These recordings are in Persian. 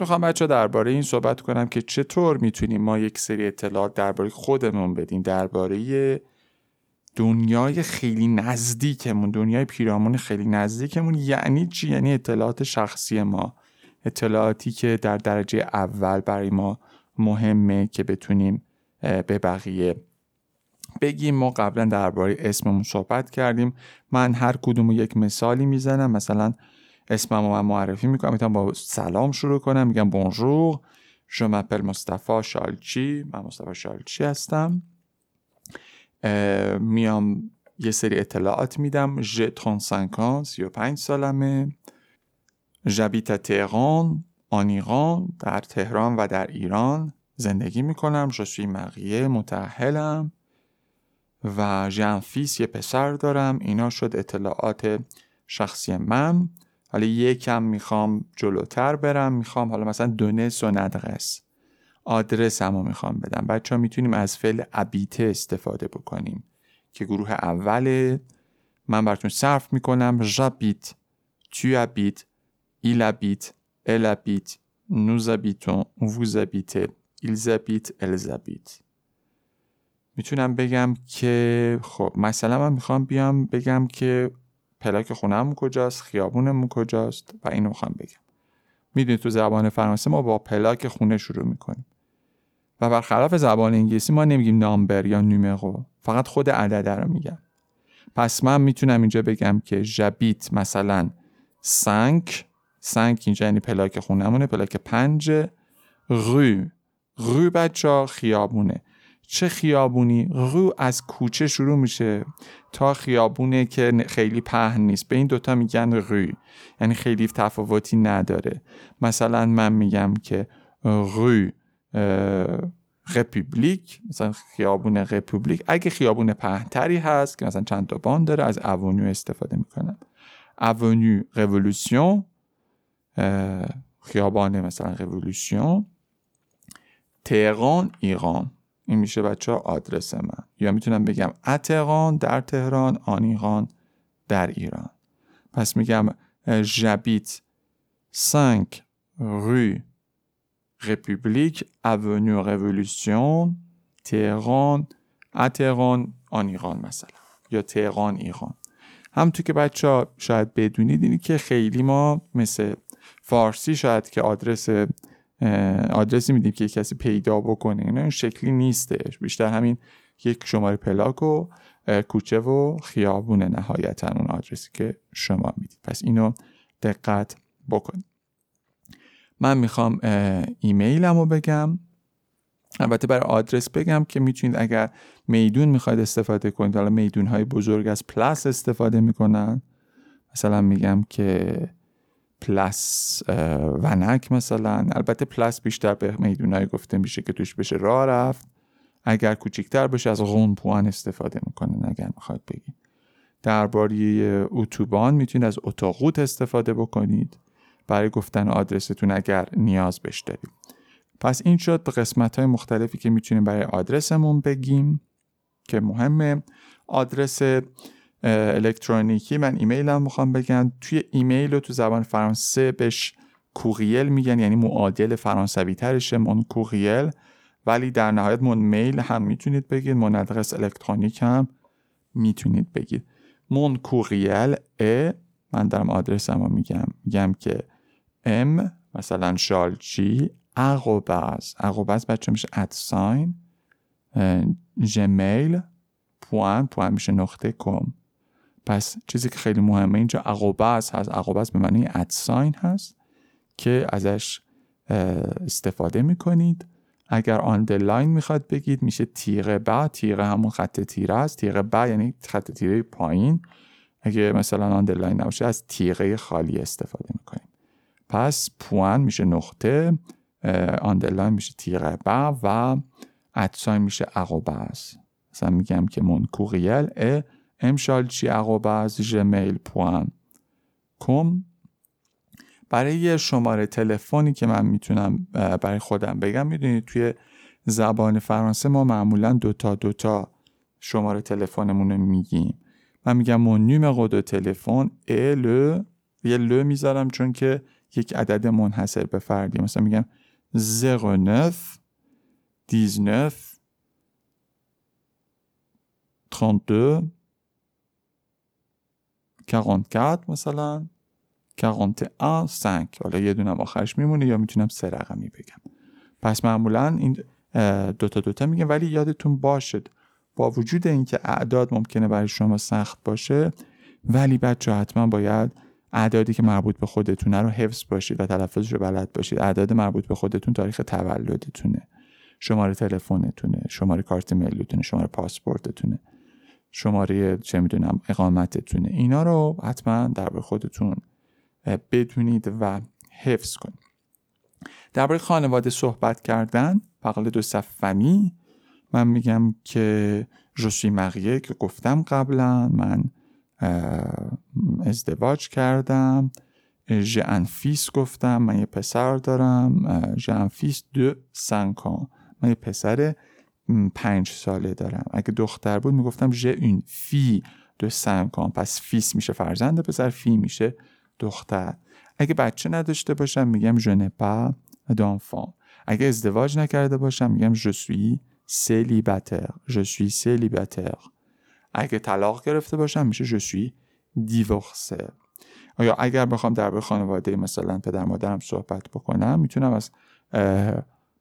می‌خوام بچه درباره این صحبت کنم که چطور می‌تونیم ما یک سری اطلاعات درباره خودمون بدیم درباره دنیای خیلی نزدیکمون دنیای پیرامون خیلی نزدیکمون. یعنی چی؟ یعنی اطلاعات شخصی ما. اطلاعاتی که در درجه اول برای ما مهمه که بتونیم به بقیه بگیم. ما قبلا درباره اسممون صحبت کردیم. من هر کدوم یک مثالی می‌زنم. مثلا اسمم رو من معرفی می‌کنم. می‌تونم با سلام شروع کنم. میگم Bonjour. Je m'appelle مصطفی شالچی من مصطفی شالچی هستم. میام یه سری اطلاعات میدم. J'ai 35 35 سالمه. J'habite تهران en ایران در تهران و در ایران زندگی می‌کنم. Je suis marié متأهلم. و J'ai un fils یه پسر دارم. اینا شد اطلاعات شخصی من. حالا یکم می‌خوام جلوتر برم می‌خوام حالا مثلا donner son adresse آدرس هم می‌خوام بدم. بچه ها می‌تونیم از فعل habiter استفاده بکنیم که گروه اوله من براتون صرف می‌کنم. J'habite tu habites il habite elle habite nous habitons vous habitez ils habitent elles می‌تونم بگم که خب مثلا من می‌خوام بیام بگم که پلاک خونهمون کجاست؟ خیابونمون کجاست؟ و اینو می‌خوام بگم. می‌دونید تو زبان فرانسه ما با پلاک خونه شروع می‌کنیم. و برخلاف زبان انگلیسی ما نمیگیم number یا numéro. فقط خود عدده رو میگم. پس من می‌تونم اینجا بگم که J'habite مثلا cinq cinq اینجا یعنی پلاک خونمونه پلاک پنج rue rue بچه خیابونه. چه خیابونی؟ rue از کوچه شروع میشه تا خیابونه که خیلی پهن نیست. به این دوتا میگن rue یعنی خیلی تفاوتی نداره. مثلا من میگم که rue République مثلا خیابون République. اگه خیابون پهنتری هست که مثلا چند تا باند داره از avenue استفاده می‌کنم اونیو رولوسیون خیابان مثلا رولوسیون. تهران ایران. این میشه بچه آدرس من. یا می‌تونم بگم اتقان در تهران آنیقان در ایران. پس میگم جبیت 5 رو رپوبلیک اونیو رولوسیون تهران اتقان آنیقان مثلا یا تهران ایران همونطور که بچه ها شاید بدونید اینی که خیلی ما مثل فارسی شاید که آدرس آدرسی میدیم که کسی پیدا بکنه. اینا این شکلی نیستش. بیشتر همین یک شماره پلاک و کوچه و خیابون نهایتا اون آدرسی که شما می‌دید. پس اینو دقت بکنید. من می‌خوام ایمیلم رو بگم. البته برای آدرس بگم که می‌تونید اگر میدون می‌خواید استفاده کنید. حالا میدون های بزرگ از پلاس استفاده می‌کنن. مثلا میگم که پلاس ونک مثلا. البته پلاس بیشتر به میدونای گفته میشه که توش بشه راه رفت. اگر کوچیکتر باشه از غون پوان استفاده می‌کنن اگر می‌خواید بگید درباره اتوبان می‌تونید از اتاقوت استفاده بکنید. برای گفتن آدرستون اگر نیاز بش دارید. پس این شد. به قسمت های مختلفی که می‌تونیم برای آدرسمون بگیم که مهمه. آدرس الکترونیکی. من ایمیل هم می‌خوام بگم. توی ایمیل رو تو زبان فرانسه بهش courriel میگن یعنی معادل فرانسوی ترشه mon courriel. ولی در نهایت mon mail هم می‌تونید بگید mon adresse électronique هم می‌تونید بگید. من کوریل ا من دارم آدرس هم میگم. میگم که M مثلا شالچی arobase arobase بچه میشه at sign Gmail point point میشه نقطه com پس چیزی که خیلی مهمه اینجا arobase هست. arobase به معنی at sign هست که ازش استفاده می‌کنید. اگر underline می‌خواد بگید میشه tiret bas. تیغه همون خط تیره است. tiret bas یعنی خط تیره پایین. اگه مثلا underline نباشه از تیغه خالی استفاده می‌کنیم. پس point میشه نقطه underline میشه tiret bas و at sign میشه arobase مثلا میگم که mon courriel est امشال arobase Gmail point؟ com؟ برای شماره تلفنی که من می‌تونم برای خودم بگم می‌دونید توی زبان فرانسه ما معمولا دوتا دوتا شماره تلفنمون رو میگیم. من میگم mon numéro de téléphone est یه ل می‌ذارم چون که یک عدد منحصر به فردی. مثلا میگم 09 19 32 44 مثلا 41 5 حالا یه دونم آخرش میمونه یا می‌تونم سه رقمی بگم. پس معمولا این دوتا دوتا میگم ولی یادتون باشد با وجود اینکه اعداد ممکنه برای شما سخت باشه ولی بچه حتما باید اعدادی که مربوط به خودتونه رو حفظ باشید و تلفظش رو بلد باشید. اعداد مربوط به خودتون تاریخ تولدتونه. شماره تلفنتونه شماره کارت ملیتونه شماره پاسپورتتونه. شماره چه می‌دونم اقامتتونه. اینا رو حتما در خودتون بدونید و حفظ کنید. درباره خانواده صحبت کردن بقل دو فمی من میگم که Je suis marié که گفتم قبلا من ازدواج کردم J'ai un fils گفتم من یه پسر دارم J'ai un fils de cinq ans من یه پسر پنج ساله دارم. اگه دختر بود می‌گفتم J'ai une fille de cinq ans پس fils میشه فرزند پسر fille میشه دختر. اگه بچه نداشته باشم میگم Je n'ai pas d'enfant. اگه ازدواج نکرده باشم میگم célibataire. Je suis célibataire. اگه طلاق گرفته باشم میشه suis divorcé آیا اگر بخوام درباره خانواده مثلا پدر مادرم صحبت بکنم می‌تونم از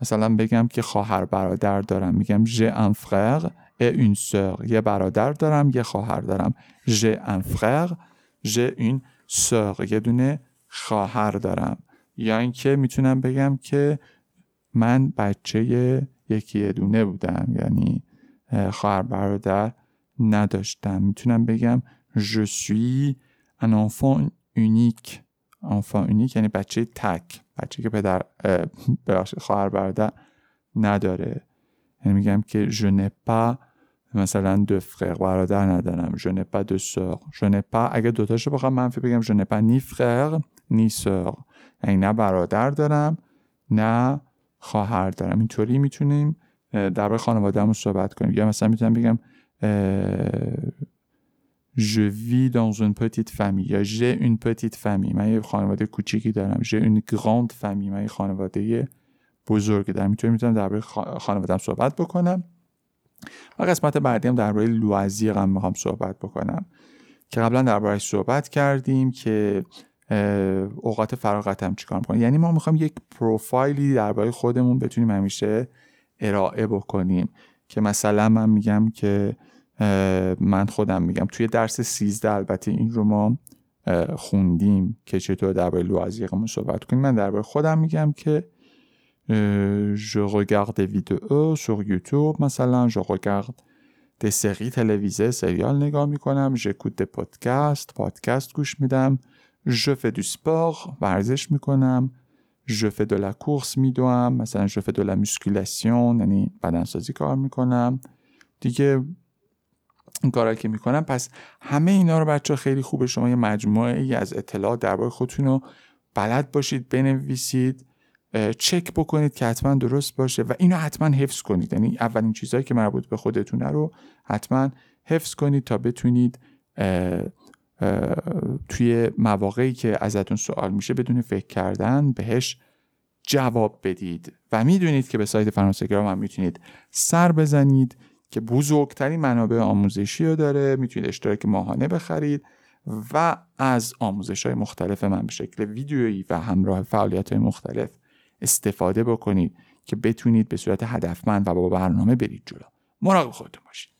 مثلا بگم که خواهر برادر دارم. میگم j'ai un frère et une sœur. یه برادر دارم یه خواهر دارم. j'ai un frère j'ai une sœur. یه دونه خواهر دارم. یا اینکه می‌تونم بگم که من بچه یکی دونه بودم. یعنی خواهر برادر نداشتم. می‌تونم بگم je suis un enfant unique. Enfant unique یعنی بچه تک بچه که پدر خواهر برادر نداره. یعنی میگم که pas مثلا دو فرق برادر ندارم. Soeur je n'ai pas اگه دوتاشو بخوام منفی بگم pas ni frère ni soeur یعنی نه برادر دارم نه خواهر دارم. اینطوری می‌تونیم درباره خانوادهمون صحبت کنیم. یا مثلا می‌تونم بگم je vis dans une petite famille j'ai une petite famille من یه خانواده کوچیکی دارم j'ai une grande famille من یه خانواده بزرگ دارم می‌تونم می‌تونم درباره خانواده‌ام صحبت بکنم و قسمت بعدی هم درباره لوازیر هم می‌خوام صحبت بکنم که قبلا دربارهش صحبت کردیم که اوقات فراغتم چیکار می‌کنم یعنی ما می‌خوام یک پروفایلی درباره خودمون بتونیم همیشه ارائه بکنیم که مثلا من میگم که من خودم میگم. توی درس 13 البته این رو ما خوندیم که چطور درباره لوازیقمون صحبت کنیم. من درباره خودم میگم که je regarde des vidéos sur YouTube مثلا je regarde des séries تلویزه سریال نگاه می‌کنم j'écoute des podcasts پادکست گوش میدم je fais du sport ورزش می‌کنم je fais de la course میدوم مثلا je fais de la musculation یعنی بدنسازی کار می‌کنم. دیگه این کارهایی که می‌کنم پس همه اینا رو بچه خیلی خوبه. شما یه مجموعه ای از اطلاعات درباره خودتون رو بلد باشید بنویسید چک بکنید که حتما درست باشه و اینو حتما حفظ کنید. یعنی اولین چیزهایی که مربوط به خودتونه رو حتما حفظ کنید تا بتونید توی مواقعی که ازتون سوال میشه بدون فکر کردن بهش جواب بدید. و می‌دونید که به سایت فرانسگرام هم می‌تونید سر بزنید. که بزرگترین منابع آموزشی رو داره می‌تونید اشتراک ماهانه بخرید و از آموزش های مختلف من به شکل ویدیویی و همراه فعالیت های مختلف استفاده بکنید که بتونید به صورت هدفمند و با برنامه برید جلو. مراقب خودتون باشید.